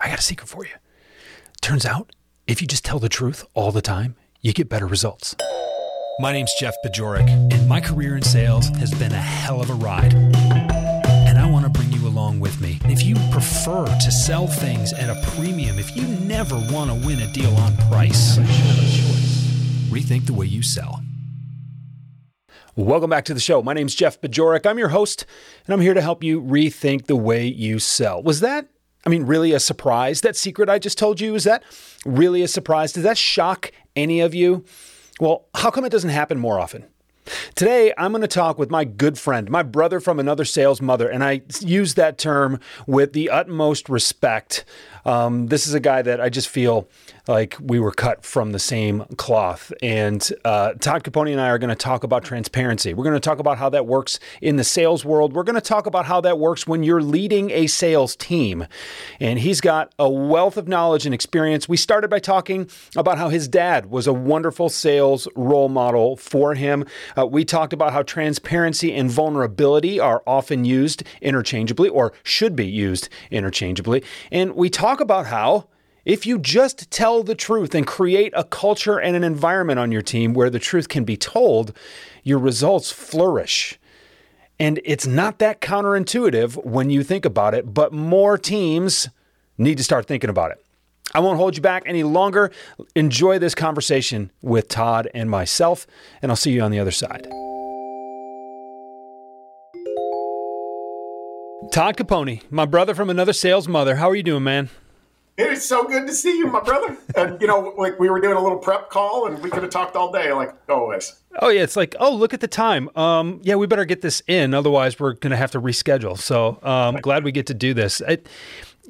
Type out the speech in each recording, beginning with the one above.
I got a secret for you. Turns out, if you just tell the truth all the time, you get better results. My name's Jeff Bajorek, and my career in sales has been a hell of a ride. And I want to bring you along with me. If you prefer to sell things at a premium, if you never want to win a deal on price, rethink the way you sell. Welcome back to the show. My name's Jeff Bajorek. I'm your host, and I'm here to help you rethink the way you sell. Was that I mean, really a surprise? That secret I just told you, is that really a surprise? Does that shock any of you? Well, how come it doesn't happen more often? Today, I'm going to talk with my good friend, my brother from another sales mother, and I use that term with the utmost respect. Um, this is a guy that I just feel like we were cut from the same cloth. And uh, Todd Caponi and I are going to talk about transparency. We're going to talk about how that works in the sales world. We're going to talk about how that works when you're leading a sales team. And he's got a wealth of knowledge and experience. We started by talking about how his dad was a wonderful sales role model for him. Uh, we talked about how transparency and vulnerability are often used interchangeably or should be used interchangeably. And we talk about how if you just tell the truth and create a culture and an environment on your team where the truth can be told, your results flourish. And it's not that counterintuitive when you think about it, but more teams need to start thinking about it. I won't hold you back any longer. Enjoy this conversation with Todd and myself, and I'll see you on the other side. Todd Caponi, my brother from another sales mother. How are you doing, man? It is so good to see you, my brother. And you know, like we were doing a little prep call, and we could have talked all day, like always. Oh yeah, it's like, oh look at the time. Um, yeah, we better get this in, otherwise we're gonna have to reschedule. So um, glad we get to do this. I,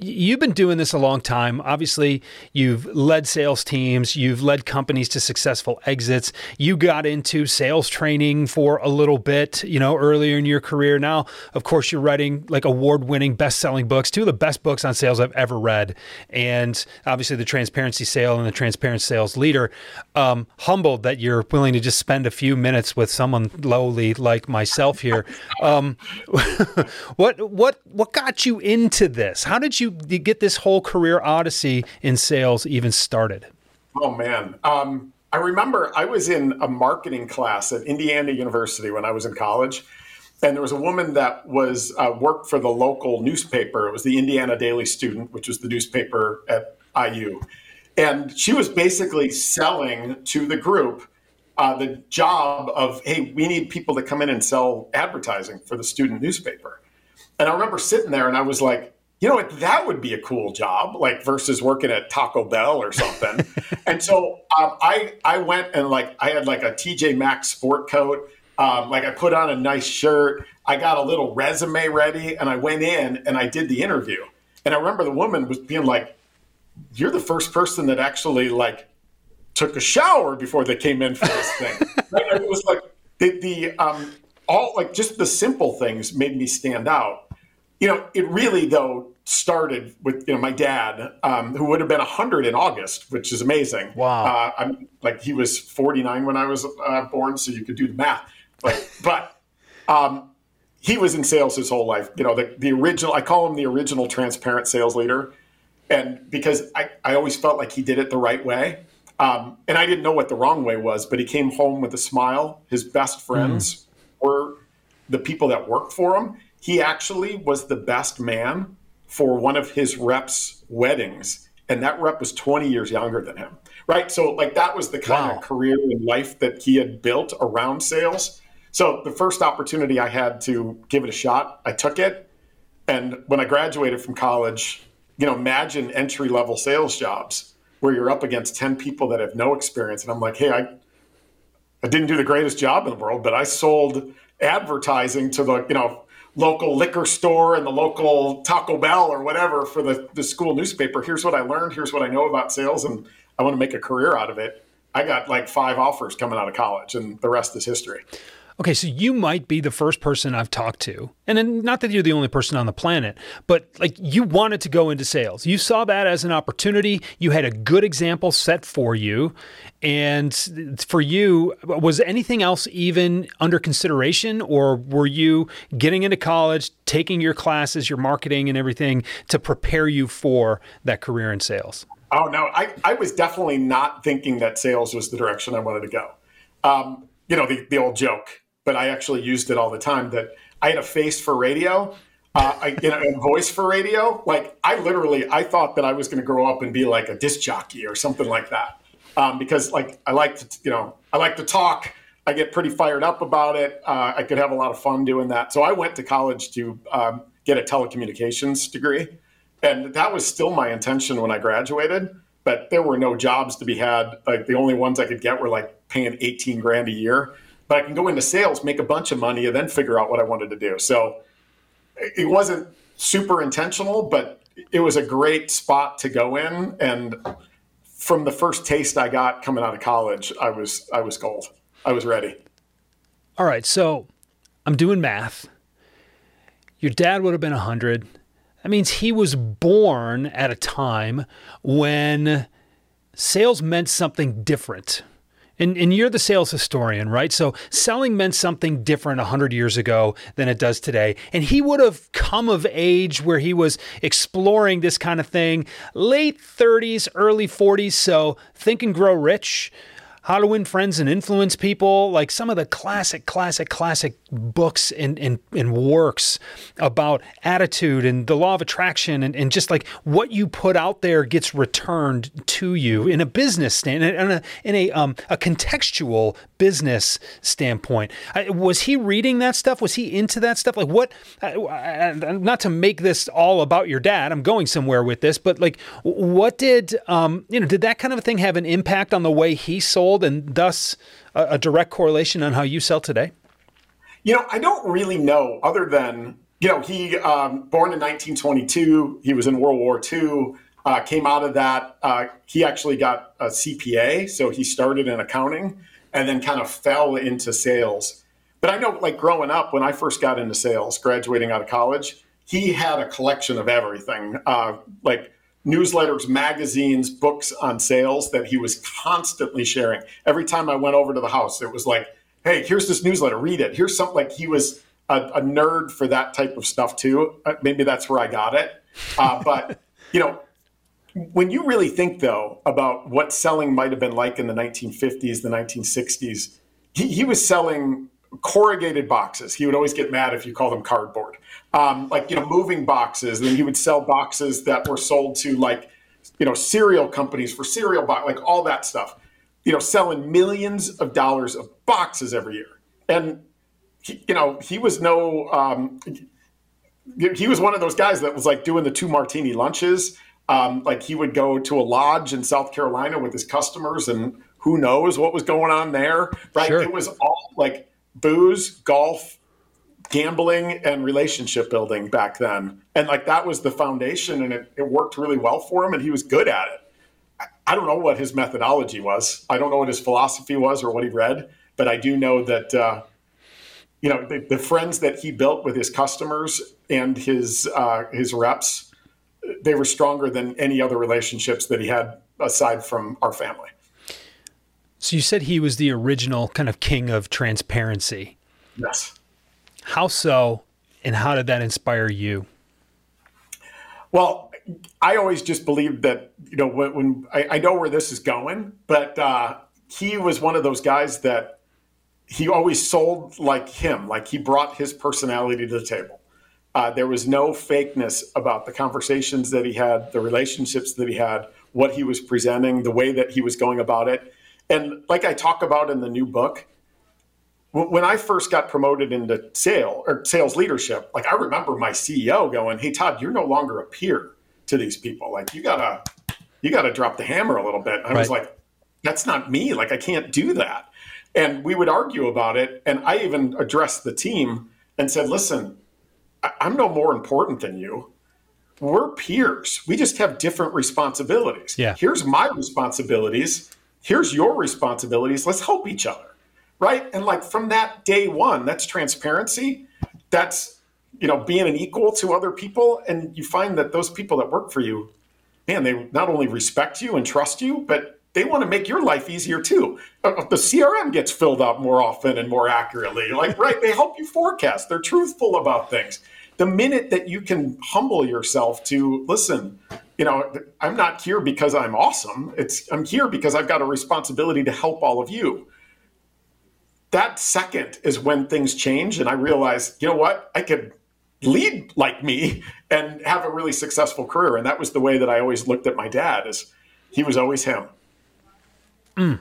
you've been doing this a long time. Obviously, you've led sales teams, you've led companies to successful exits. You got into sales training for a little bit, you know, earlier in your career. Now, of course, you're writing like award-winning, best-selling books, two of the best books on sales I've ever read, and obviously the Transparency Sale and the Transparent Sales Leader. Um, humbled that you're willing to just spend a few minutes with someone lowly like myself here. Um, what what what got you into this? How did you you get this whole career odyssey in sales even started? Oh man, um, I remember I was in a marketing class at Indiana University when I was in college, and there was a woman that was uh, worked for the local newspaper. It was the Indiana Daily Student, which was the newspaper at IU, and she was basically selling to the group. Uh, the job of hey we need people to come in and sell advertising for the student newspaper and i remember sitting there and i was like you know what, that would be a cool job, like versus working at Taco Bell or something. and so um, I I went and like I had like a TJ Maxx sport coat. Um, like I put on a nice shirt. I got a little resume ready, and I went in and I did the interview. And I remember the woman was being like, "You're the first person that actually like took a shower before they came in for this thing." it was like the, the um, all like just the simple things made me stand out you know, it really though started with you know my dad, um, who would have been hundred in August, which is amazing. Wow! Uh, I'm like he was forty nine when I was uh, born, so you could do the math. But but um, he was in sales his whole life. You know, the the original. I call him the original transparent sales leader, and because I I always felt like he did it the right way. Um, and I didn't know what the wrong way was, but he came home with a smile. His best friends mm. were the people that worked for him he actually was the best man for one of his reps' weddings, and that rep was 20 years younger than him. right? So like that was the kind Wow. of career and life that he had built around sales. So the first opportunity I had to give it a shot, I took it. And when I graduated from college, you know, imagine entry level sales jobs where you're up against 10 people that have no experience. And I'm like, hey, I, I didn't do the greatest job in the world, but I sold advertising to the, you know, local liquor store and the local Taco Bell or whatever for the, the school newspaper. Here's what I learned. Here's what I know about sales. And I want to make a career out of it. I got like five offers coming out of college, and the rest is history. Okay, so you might be the first person I've talked to, and not that you're the only person on the planet, but like you wanted to go into sales. You saw that as an opportunity. You had a good example set for you. And for you, was anything else even under consideration, or were you getting into college, taking your classes, your marketing, and everything to prepare you for that career in sales? Oh no, I, I was definitely not thinking that sales was the direction I wanted to go. Um, you know, the, the old joke, but I actually used it all the time that I had a face for radio, uh, I, you know, and voice for radio. Like I literally, I thought that I was going to grow up and be like a disc jockey or something like that. Um, because like I like to, you know, I like to talk. I get pretty fired up about it. Uh, I could have a lot of fun doing that. So I went to college to um, get a telecommunications degree. And that was still my intention when I graduated, but there were no jobs to be had. Like the only ones I could get were like paying 18 grand a year. But I can go into sales, make a bunch of money, and then figure out what I wanted to do. So it wasn't super intentional, but it was a great spot to go in. And from the first taste I got coming out of college, I was I was gold. I was ready. All right, so I'm doing math. Your dad would have been a 100. That means he was born at a time when sales meant something different. And, and you're the sales historian, right? So selling meant something different 100 years ago than it does today. And he would have come of age where he was exploring this kind of thing, late 30s, early 40s. So think and grow rich how to Win Friends and Influence People, like some of the classic, classic, classic books and, and, and works about attitude and the law of attraction and, and just like what you put out there gets returned to you in a business stand in a in a um a contextual business standpoint. Was he reading that stuff? Was he into that stuff? Like what? Not to make this all about your dad. I'm going somewhere with this, but like what did um you know did that kind of thing have an impact on the way he sold? And thus a, a, direct correlation on how you sell today? You know, I don't really know, other than you know, he um, born in 1922. He was in World War II. Uh, came out of that. Uh, he actually got a CPA, so he started in accounting and then kind of fell into sales. But I know, like growing up, when I first got into sales, graduating out of college, he had a collection of everything, uh, like newsletters, magazines, books on sales that he was constantly sharing. Every time I went over to the house, it was like, hey, here's this newsletter, read it. Here's something like he was a, a nerd for that type of stuff too. Uh, maybe that's where I got it. Uh, but, you know, when you really think though about what selling might have been like in the 1950s, the 1960s, he, he was selling corrugated boxes. He would always get mad if you called them cardboard. Um, like you know, moving boxes. And he would sell boxes that were sold to like you know cereal companies for cereal box, like all that stuff. You know, selling millions of dollars of boxes every year. And he, you know, he was no. Um, he was one of those guys that was like doing the two martini lunches. Um, like he would go to a lodge in South Carolina with his customers, and who knows what was going on there, right? Sure. It was all like booze, golf, gambling, and relationship building back then. And like that was the foundation, and it, it worked really well for him, and he was good at it. I, don't know what his methodology was. I don't know what his philosophy was or what he read, but I do know that, uh, you know, the, the, friends that he built with his customers and his uh, his reps, they were stronger than any other relationships that he had aside from our family. So you said he was the original kind of king of transparency. Yes. How so, and how did that inspire you? Well, I always just believed that you know when, when I, I, know where this is going, but uh, he was one of those guys that he always sold like him, like he brought his personality to the table. Uh, there was no fakeness about the conversations that he had, the relationships that he had, what he was presenting, the way that he was going about it. And like I talk about in the new book, when I first got promoted into sale or sales leadership, like I remember my CEO going, "Hey Todd, you're no longer a peer to these people. Like you gotta, you gotta drop the hammer a little bit." I right. was like, "That's not me. Like I can't do that." And we would argue about it. And I even addressed the team and said, "Listen, I'm no more important than you. We're peers. We just have different responsibilities. Yeah. Here's my responsibilities. Here's your responsibilities. Let's help each other." right? And like from that day one, that's transparency. That's you know being an equal to other people, and you find that those people that work for you, man, they not only respect you and trust you, but they want to make your life easier too. Uh, uh, the CRM gets filled out more often and more accurately. Like, right, they help you forecast. They're truthful about things. The minute that you can humble yourself to listen, you know, I'm not here because I'm awesome. It's I'm here because I've got a responsibility to help all of you. That second is when things change and i realized you know what? I could lead like me and have a really successful career. And that was the way that i always looked at my dad as he was always him. Mm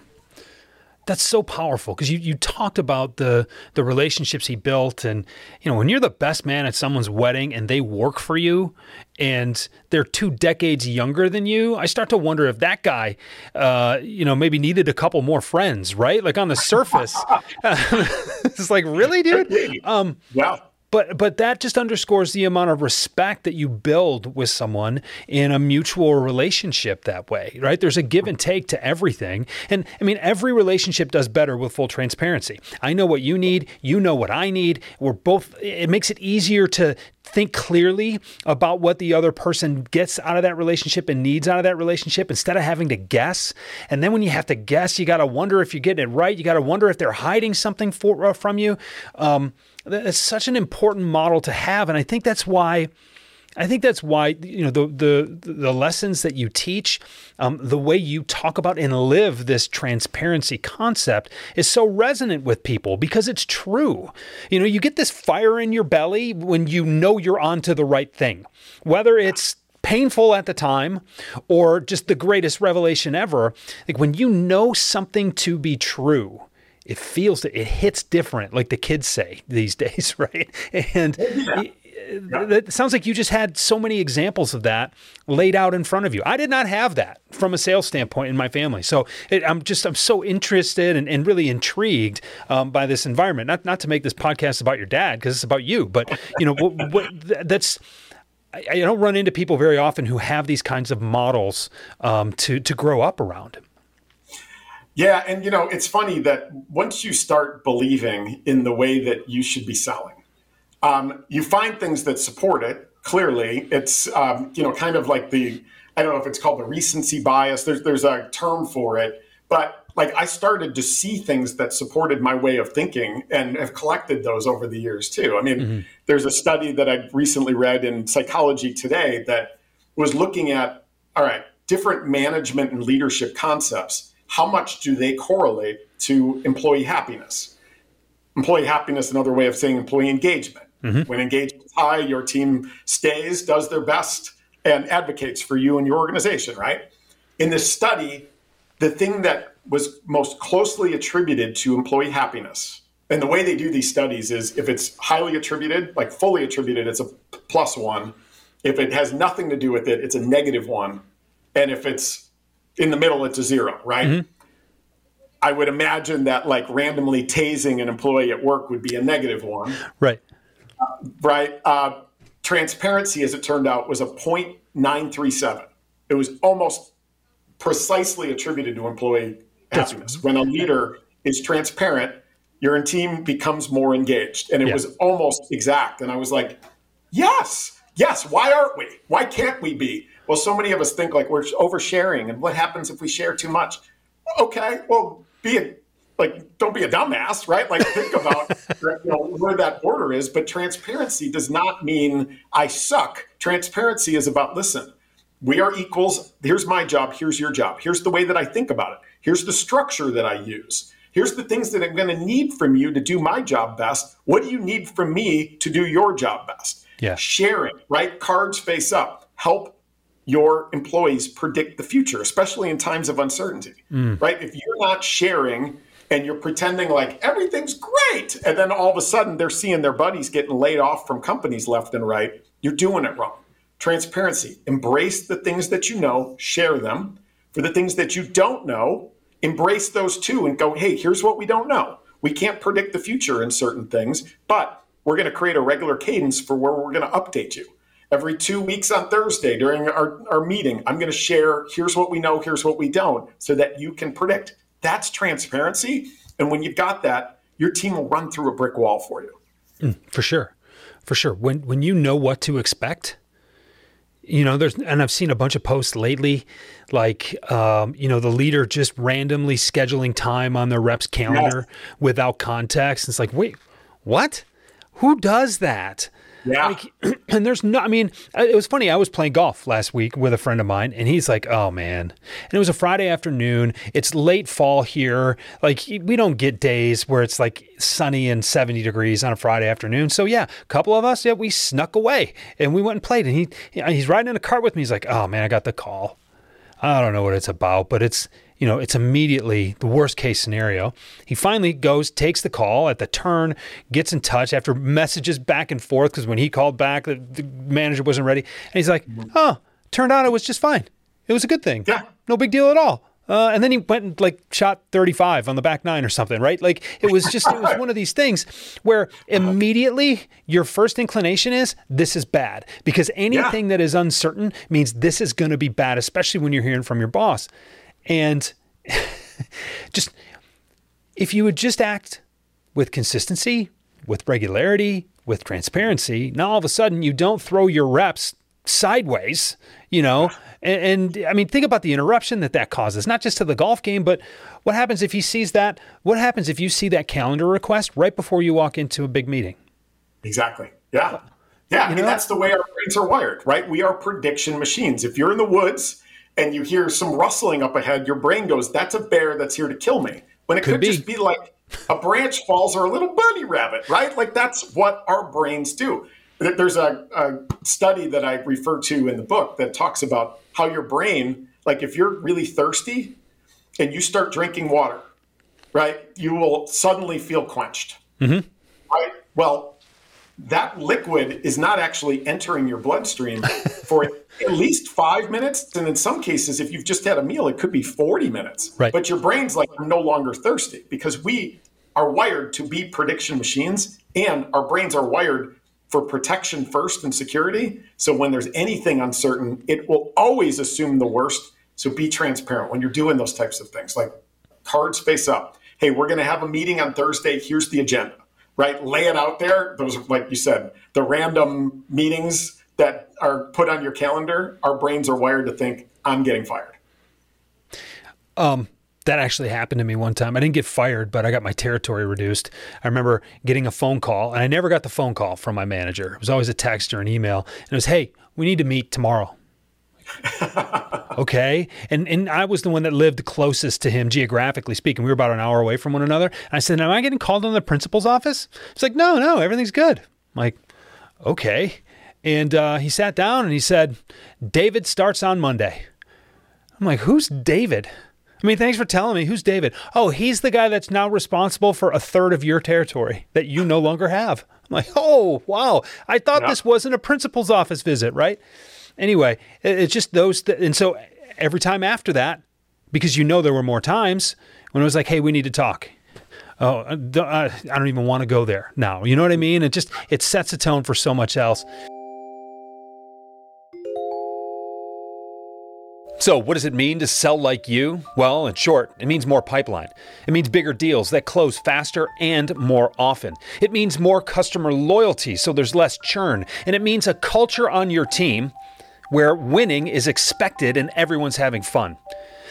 that's so powerful because you, you talked about the the relationships he built and you know when you're the best man at someone's wedding and they work for you and they're two decades younger than you i start to wonder if that guy uh, you know maybe needed a couple more friends right? Like on the surface it's like really dude? Um, yeah but but that just underscores the amount of respect that you build with someone in a mutual relationship that way right there's a give and take to everything and i mean every relationship does better with full transparency i know what you need you know what i need we're both it makes it easier to think clearly about what the other person gets out of that relationship and needs out of that relationship instead of having to guess. And then when you have to guess, you got to wonder if you're getting it right. You got to wonder if they're hiding something for, uh, from you. Um, that's such an important model to have, and I think that's why. I think that's why you know the the the lessons that you teach, um, the way you talk about and live this transparency concept is so resonant with people because it's true. You know, you get this fire in your belly when you know you're onto the right thing, whether it's painful at the time or just the greatest revelation ever. Like when you know something to be true, it feels that it hits different, like the kids say these days, right? And yeah. it sounds like you just had so many examples of that laid out in front of you. I did not have that from a sales standpoint in my family, so it, I'm just I'm so interested and, and really intrigued um, by this environment. Not not to make this podcast about your dad because it's about you, but you know what, what, that's. I, don't run into people very often who have these kinds of models um, to to grow up around. Yeah, and you know, it's funny that once you start believing in the way that you should be selling, um, you find things that support it. Clearly, it's um, you know kind of like the I don't know if it's called the recency bias. There's there's a term for it, but like I started to see things that supported my way of thinking and have collected those over the years too. I mean, mm-hmm. there's a study that I recently read in Psychology Today that was looking at all right different management and leadership concepts how much do they correlate to employee happiness? Employee happiness, another way of saying employee engagement. Mm-hmm. When engagement is high, your team stays, does their best, and advocates for you and your organization, right? In this study, the thing that was most closely attributed to employee happiness, and the way they do these studies is if it's highly attributed, like fully attributed, it's a plus one. If it has nothing to do with it, it's a negative one. And if it's in the middle, it's a zero, right? Mm-hmm. I would imagine that like randomly tasing an employee at work would be a negative one. Right. Uh, right. Uh, transparency, as it turned out, was a 0.937. It was almost precisely attributed to employee happiness. When a leader is transparent, your team becomes more engaged. And it yeah. was almost exact. And I was like, yes, yes, why aren't we? Why can't we be? Well, so many of us think like we're oversharing, and what happens if we share too much? Okay, well, be a like don't be a dumbass, right? Like think about you know, where that border is. But transparency does not mean I suck. Transparency is about listen. We are equals. Here's my job. Here's your job. Here's the way that I think about it. Here's the structure that I use. Here's the things that I'm going to need from you to do my job best. What do you need from me to do your job best? Yeah. Sharing, right? Cards face up. Help your employees predict the future, especially in times of uncertainty, mm. right? If you're not sharing and you're pretending like everything's great, and then all of a sudden they're seeing their buddies getting laid off from companies left and right, you're doing it wrong. Transparency, embrace the things that you know, share them. For the things that you don't know, embrace those too and go, hey, here's what we don't know. We can't predict the future in certain things, but we're going to create a regular cadence for where we're going to update you. Every two weeks on Thursday during our, our meeting, I'm going to share here's what we know, here's what we don't, so that you can predict. That's transparency. And when you've got that, your team will run through a brick wall for you. Mm, for sure. For sure. When when you know what to expect, you know, there's and I've seen a bunch of posts lately, like um, you know, the leader just randomly scheduling time on their reps calendar yes. without context. It's like, wait, what? Who does that? Yeah. Like, and there's no, I mean, it was funny. I was playing golf last week with a friend of mine, and he's like, oh man. And it was a Friday afternoon. It's late fall here. Like, we don't get days where it's like sunny and 70 degrees on a Friday afternoon. So, yeah, a couple of us, yeah, we snuck away and we went and played. And he, he's riding in a cart with me. He's like, oh man, I got the call. I don't know what it's about, but it's, you know, it's immediately the worst case scenario. He finally goes, takes the call at the turn, gets in touch after messages back and forth because when he called back, the, the, manager wasn't ready. And he's like, oh, turned out it was just fine. It was a good thing. Yeah. No big deal at all. Uh, and then he went and like shot 35 on the back nine or something, right? Like it was just, it was one of these things where immediately your first inclination is this is bad because anything yeah. that is uncertain means this is going to be bad, especially when you're hearing from your boss. And just if you would just act with consistency, with regularity, with transparency, now all of a sudden you don't throw your reps sideways, you know. And, and, I mean, think about the interruption that that causes, not just to the golf game, but what happens if he sees that? What happens if you see that calendar request right before you walk into a big meeting? Exactly. Yeah. Yeah. I mean, that's the way our brains are wired, right? We are prediction machines. If you're in the woods and you hear some rustling up ahead, your brain goes, that's a bear that's here to kill me. When it could, could be. just be like a branch falls or a little bunny rabbit, right? Like that's what our brains do. There's a, a study that I refer to in the book that talks about how your brain, like if you're really thirsty and you start drinking water, right, you will suddenly feel quenched. Mm-hmm. Right? Well, that liquid is not actually entering your bloodstream for at least five minutes. And in some cases, if you've just had a meal, it could be 40 minutes. Right. But your brain's like, I'm no longer thirsty because we are wired to be prediction machines and our brains are wired for protection first and security. So when there's anything uncertain, it will always assume the worst. So be transparent when you're doing those types of things, like cards face up. Hey, we're going to have a meeting on Thursday. Here's the agenda right? Lay it out there. Those, like you said, the random meetings that are put on your calendar, our brains are wired to think, I'm getting fired. Um, that actually happened to me one time. I didn't get fired, but I got my territory reduced. I remember getting a phone call, and I never got the phone call from my manager. It was always a text or an email, and it was, "Hey, we need to meet tomorrow." okay. And and I was the one that lived closest to him geographically speaking. We were about an hour away from one another. And I said, Am I getting called in the principal's office? It's like, no, no, everything's good. I'm like, okay. And uh, he sat down and he said, David starts on Monday. I'm like, who's David? I mean, thanks for telling me. Who's David? Oh, he's the guy that's now responsible for a third of your territory that you no longer have. I'm like, oh, wow. I thought yeah. this wasn't a principal's office visit, right? Anyway, it's just those. Th- and so every time after that, because you know there were more times when it was like, hey, we need to talk. Oh, uh, uh, I don't even want to go there now. You know what I mean? It just it sets a tone for so much else. So, what does it mean to sell like you? Well, in short, it means more pipeline. It means bigger deals that close faster and more often. It means more customer loyalty, so there's less churn. And it means a culture on your team where winning is expected and everyone's having fun.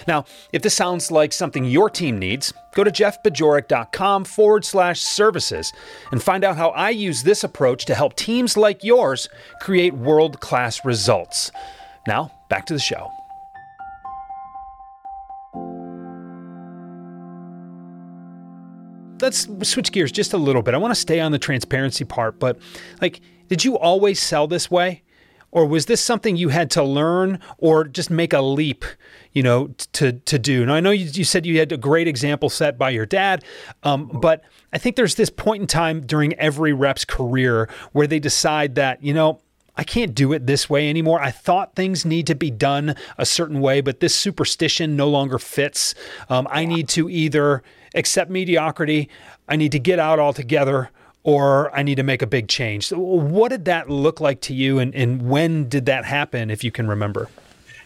Now, if this sounds like something your team needs, go to jeffbajorek.com forward slash services and find out how I use this approach to help teams like yours create world class results. Now, back to the show. Let's switch gears just a little bit. I want to stay on the transparency part, but like, did you always sell this way? Or was this something you had to learn or just make a leap you know to to do now i know you, you said you had a great example set by your dad um, but i think there's this point in time during every rep's career where they decide that you know I can't do it this way anymore. I thought things need to be done a certain way, but this superstition no longer fits. Um, I need to either accept mediocrity, I need to get out altogether, or I need to make a big change. So what did that look like to you, and, and when did that happen, if you can remember?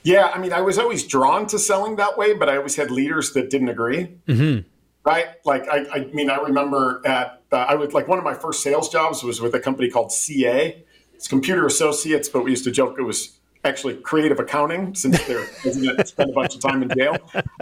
Yeah, I mean, I was always drawn to selling that way, but I always had leaders that didn't agree. Mm-hmm. Right? Like, I, I, mean, I remember at uh, I would like one of my first sales jobs was with a company called CA. It's Computer Associates, but we used to joke it was actually creative accounting since they're spend a bunch of time in jail.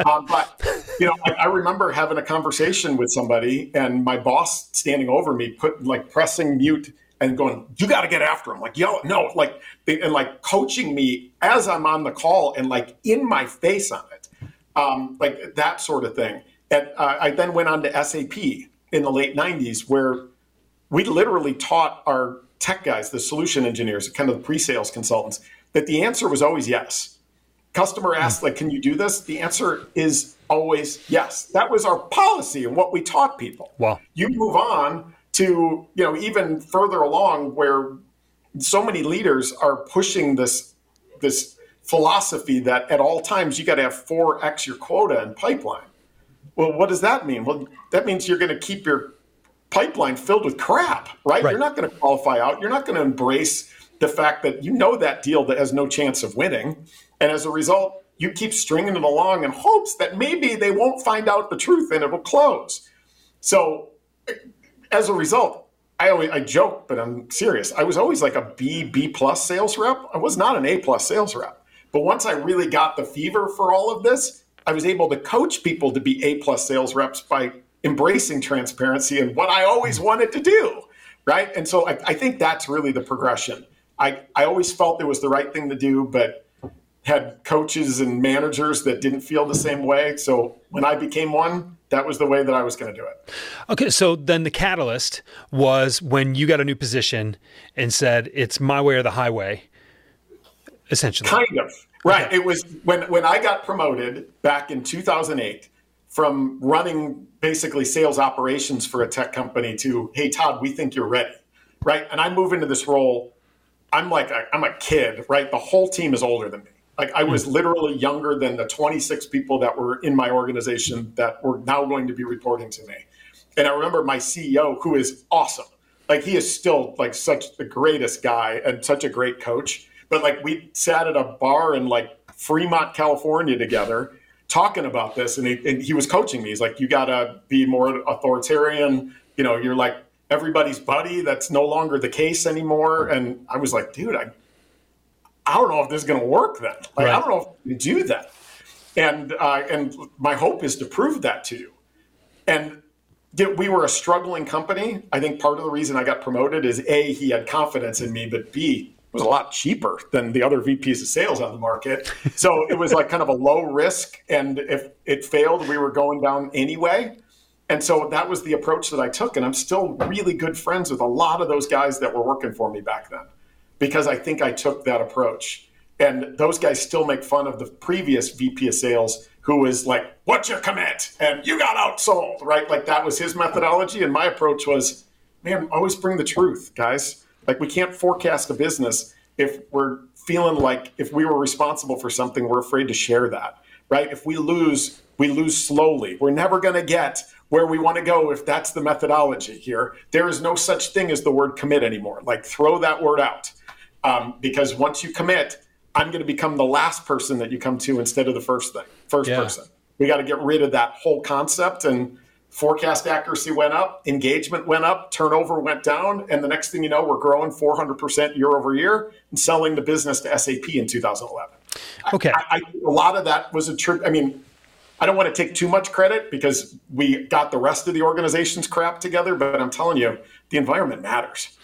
Um, but you know, I, I, remember having a conversation with somebody, and my boss standing over me, put like pressing mute and going, "You got to get after him!" Like yell, no, like and like coaching me as I'm on the call and like in my face on it, um, like that sort of thing. And uh, I then went on to SAP in the late '90s, where we literally taught our tech guys, the solution engineers, kind of the pre-sales consultants that the answer was always yes. Customer asked, hmm. like, can you do this? The answer is always yes. That was our policy and what we taught people. Wow. You move on to, you know, even further along where so many leaders are pushing this this philosophy that at all times you got to have 4x your quota in pipeline. Well, what does that mean? Well, that means you're going to keep your pipeline filled with crap, right? right. You're not going to qualify out. You're not going to embrace the fact that you know that deal that has no chance of winning. And as a result, you keep stringing it along in hopes that maybe they won't find out the truth and it'll close. So as a result, I always I joke, but I'm serious. I was always like a B, B plus sales rep. I was not an A plus sales rep. But once I really got the fever for all of this, I was able to coach people to be A plus sales reps by embracing transparency and what I always wanted to do. Right. And so I, I think that's really the progression. I, I always felt it was the right thing to do, but had coaches and managers that didn't feel the same way. So when I became one, that was the way that I was going to do it. Okay, so then the catalyst was when you got a new position and said it's my way or the highway, essentially. Kind of. Right. Okay. It was when when I got promoted back in 2008 from running basically sales operations for a tech company to hey Todd, we think you're ready. Right? And I move into this role I'm like i am a kid, right? The whole team is older than me. Like I was hmm. literally younger than the 26 people that were in my organization that were now going to be reporting to me. And I remember my CEO, who is awesome. Like he is still like such the greatest guy and such a great coach. But like we sat at a bar in like Fremont, California together talking about this and he, and he was coaching me. He's like, you got to be more authoritarian. You know, you're like everybody's buddy. That's no longer the case anymore. And I was like, dude, I, I don't know if this is going to work then. Like, right. I don't know if you do that. And, uh, and my hope is to prove that to you. And we were a struggling company. I think part of the reason I got promoted is A, he had confidence in me, but B, it was a lot cheaper than the other VPs of sales on the market. So it was like kind of a low risk. And if it failed, we were going down anyway. And so that was the approach that I took. And I'm still really good friends with a lot of those guys that were working for me back then because I think I took that approach. And those guys still make fun of the previous VP of sales who was like, What's your commit? And you got outsold, right? Like that was his methodology. And my approach was, Man, always bring the truth, guys. Like we can't forecast a business if we're feeling like if we were responsible for something, we're afraid to share that, right? If we lose, we lose slowly. We're never going to get where we want to go if that's the methodology here. There is no such thing as the word commit anymore. Like throw that word out. Um, because once you commit, I'm going to become the last person that you come to instead of the first thing, first yeah. person. We got to get rid of that whole concept and forecast accuracy went up, engagement went up, turnover went down, and the next thing you know, we're growing 400% year over year and selling the business to SAP in 2011. Okay. I, I, a lot of that was a trip. I mean, I don't want to take too much credit because we got the rest of the organization's crap together, but I'm telling you, the environment matters.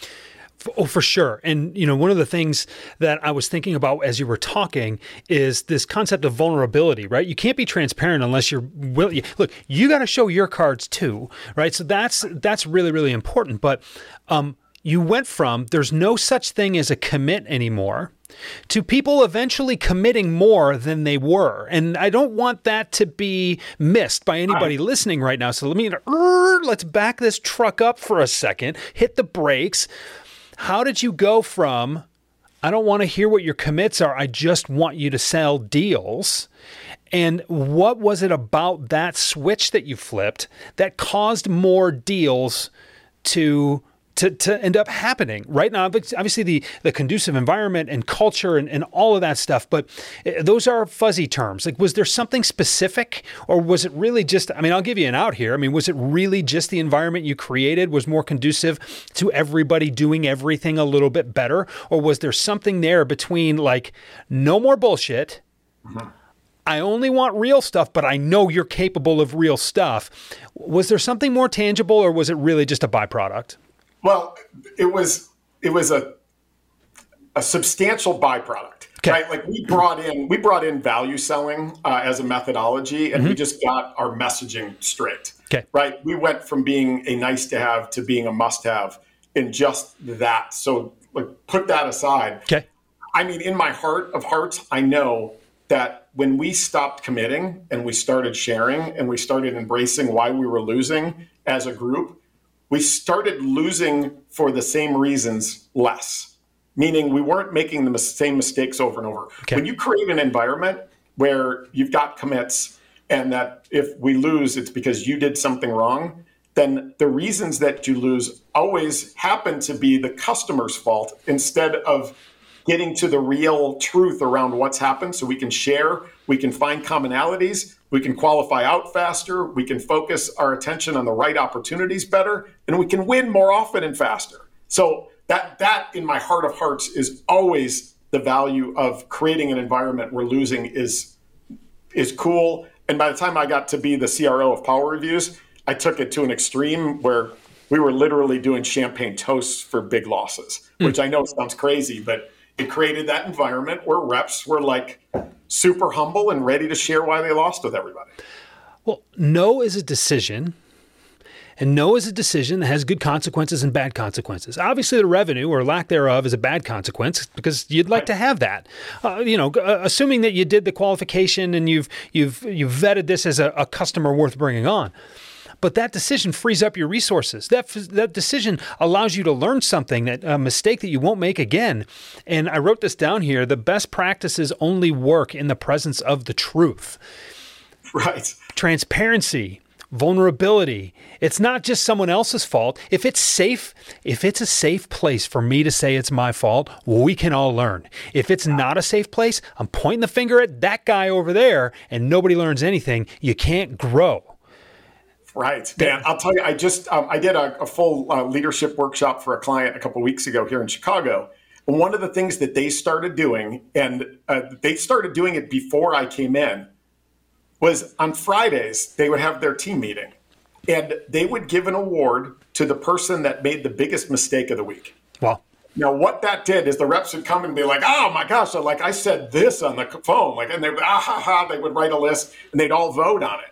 Oh, for sure. And, you know, one of the things that I was thinking about as you were talking is this concept of vulnerability, right? You can't be transparent unless you're willing. Look, you got to show your cards too, right? So that's, that's really, really important. But, um, you went from there's no such thing as a commit anymore to people eventually committing more than they were. And I don't want that to be missed by anybody listening right now. So let me er, let's back this truck up for a second, hit the brakes. How did you go from I don't want to hear what your commits are. I just want you to sell deals. And what was it about that switch that you flipped that caused more deals to to, to end up happening right now obviously the the conducive environment and culture and, and all of that stuff but eh, those are fuzzy terms like was there something specific or was it really just i mean i'll give you an out here i mean was it really just the environment you created was more conducive to everybody doing everything a little bit better or was there something there between like no more bullshit mm-hmm. I only want real stuff, but I know you're capable of real stuff. Was there something more tangible or was it really just a byproduct? Well, it was it was a a substantial byproduct. Okay. Right, like we brought in we brought in value selling uh, as a methodology, and mm-hmm. we just got our messaging straight. Okay. Right, we went from being a nice to have to being a must have in just that. So, like, put that aside. Okay. I mean, in my heart of hearts, I know that when we stopped committing and we started sharing and we started embracing why we were losing as a group, we started losing for the same reasons less, meaning we weren't making the same mistakes over and over. Okay. When you create an environment where you've got commits and that if we lose, it's because you did something wrong, then the reasons that you lose always happen to be the customer's fault instead of getting to the real truth around what's happened so we can share, we can find commonalities, we can qualify out faster, we can focus our attention on the right opportunities better, and we can win more often and faster. So that that in my heart of hearts is always the value of creating an environment where losing is is cool. And by the time I got to be the CRO of Power Reviews, I took it to an extreme where we were literally doing champagne toasts for big losses, mm. which I know sounds crazy, but it created that environment where reps were like super humble and ready to share why they lost with everybody. Well, no is a decision. And no is a decision that has good consequences and bad consequences. Obviously, the revenue or lack thereof is a bad consequence because you'd like to have that. Uh, you know, uh, assuming that you did the qualification and you've you've you've vetted this as a, a customer worth bringing on but that decision frees up your resources. That that decision allows you to learn something that a mistake that you won't make again. And I wrote this down here, the best practices only work in the presence of the truth. Right. Transparency, vulnerability. It's not just someone else's fault. If it's safe, if it's a safe place for me to say it's my fault, we can all learn. If it's not a safe place, I'm pointing the finger at that guy over there and nobody learns anything. You can't grow. Right, Dan. I'll tell you. I just um, I did a, a full uh, leadership workshop for a client a couple weeks ago here in Chicago. And one of the things that they started doing, and uh, they started doing it before I came in, was on Fridays they would have their team meeting, and they would give an award to the person that made the biggest mistake of the week. Wow. Now, what that did is the reps would come and be like, "Oh my gosh!" So like I said this on the phone, like, and they would ah ha ha. They would write a list and they'd all vote on it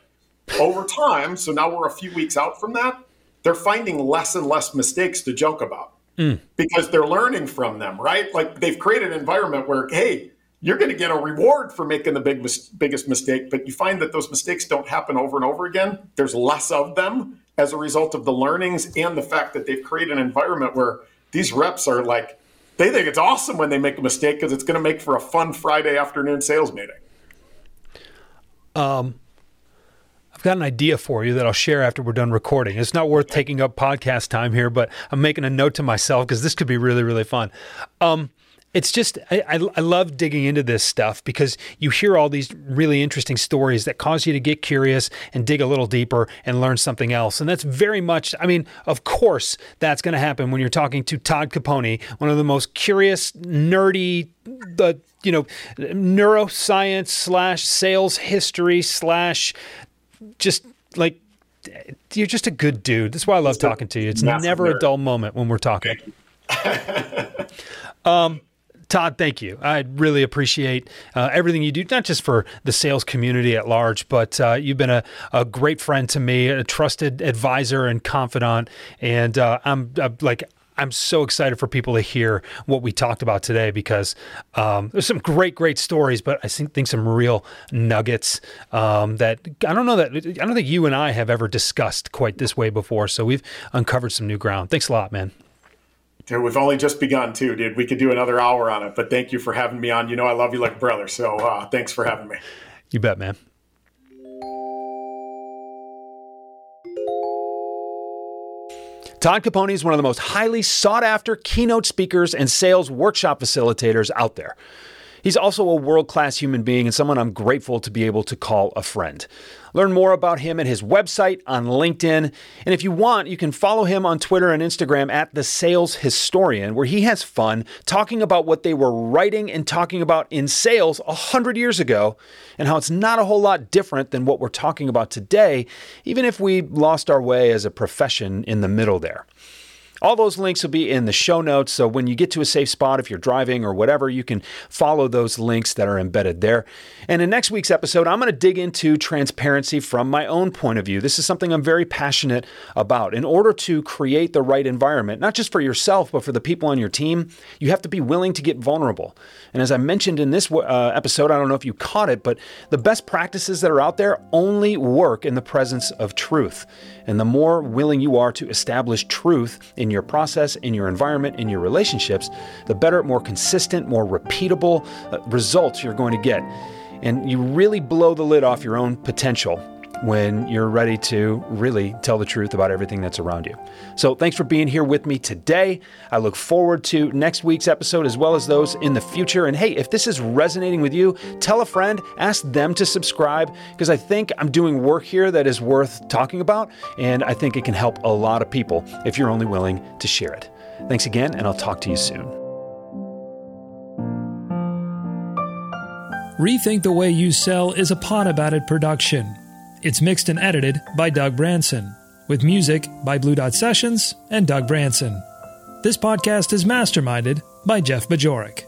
over time, so now we're a few weeks out from that, they're finding less and less mistakes to joke about mm. because they're learning from them, right? Like they've created an environment where, hey, you're going to get a reward for making the big mis- biggest mistake, but you find that those mistakes don't happen over and over again. There's less of them as a result of the learnings and the fact that they've created an environment where these reps are like, they think it's awesome when they make a mistake because it's going to make for a fun Friday afternoon sales meeting. Um, got an idea for you that I'll share after we're done recording. It's not worth taking up podcast time here, but I'm making a note to myself because this could be really, really fun. Um, it's just I, I, I, love digging into this stuff because you hear all these really interesting stories that cause you to get curious and dig a little deeper and learn something else and that's very much i mean of course that's going to happen when you're talking to todd caponi one of the most curious nerdy the you know neuroscience slash sales history slash just like you're just a good dude. That's why I love talking to you. It's never a dull moment when we're talking. um, Todd, thank you. I really appreciate uh, everything you do, not just for the sales community at large, but uh, you've been a, a great friend to me, a trusted advisor and confidant. And uh, I'm like, I'm so excited for people to hear what we talked about today because um, there's some great, great stories, but I think, think some real nuggets um, that I don't know that I don't think you and I have ever discussed quite this way before. So we've uncovered some new ground. Thanks a lot, man. Dude, we've only just begun too, dude. We could do another hour on it, but thank you for having me on. You know, I love you like a brother. So uh, thanks for having me. You bet, man. Todd Caponi is one of the most highly sought after keynote speakers and sales workshop facilitators out there. He's also a world class human being and someone I'm grateful to be able to call a friend. Learn more about him at his website on LinkedIn. And if you want, you can follow him on Twitter and Instagram at The Sales Historian, where he has fun talking about what they were writing and talking about in sales 100 years ago and how it's not a whole lot different than what we're talking about today, even if we lost our way as a profession in the middle there. All those links will be in the show notes. So when you get to a safe spot, if you're driving or whatever, you can follow those links that are embedded there. And in next week's episode, I'm going to dig into transparency from my own point of view. This is something I'm very passionate about. In order to create the right environment, not just for yourself, but for the people on your team, you have to be willing to get vulnerable. And as I mentioned in this uh, episode, I don't know if you caught it, but the best practices that are out there only work in the presence of truth. And the more willing you are to establish truth in your process, in your environment, in your relationships, the better, more consistent, more repeatable uh, results you're going to get. And you really blow the lid off your own potential when you're ready to really tell the truth about everything that's around you. So, thanks for being here with me today. I look forward to next week's episode as well as those in the future. And hey, if this is resonating with you, tell a friend, ask them to subscribe because I think I'm doing work here that is worth talking about. And I think it can help a lot of people if you're only willing to share it. Thanks again, and I'll talk to you soon. Rethink the Way You Sell is a Pod About It production. It's mixed and edited by Doug Branson, with music by Blue Dot Sessions and Doug Branson. This podcast is masterminded by Jeff Bajorek.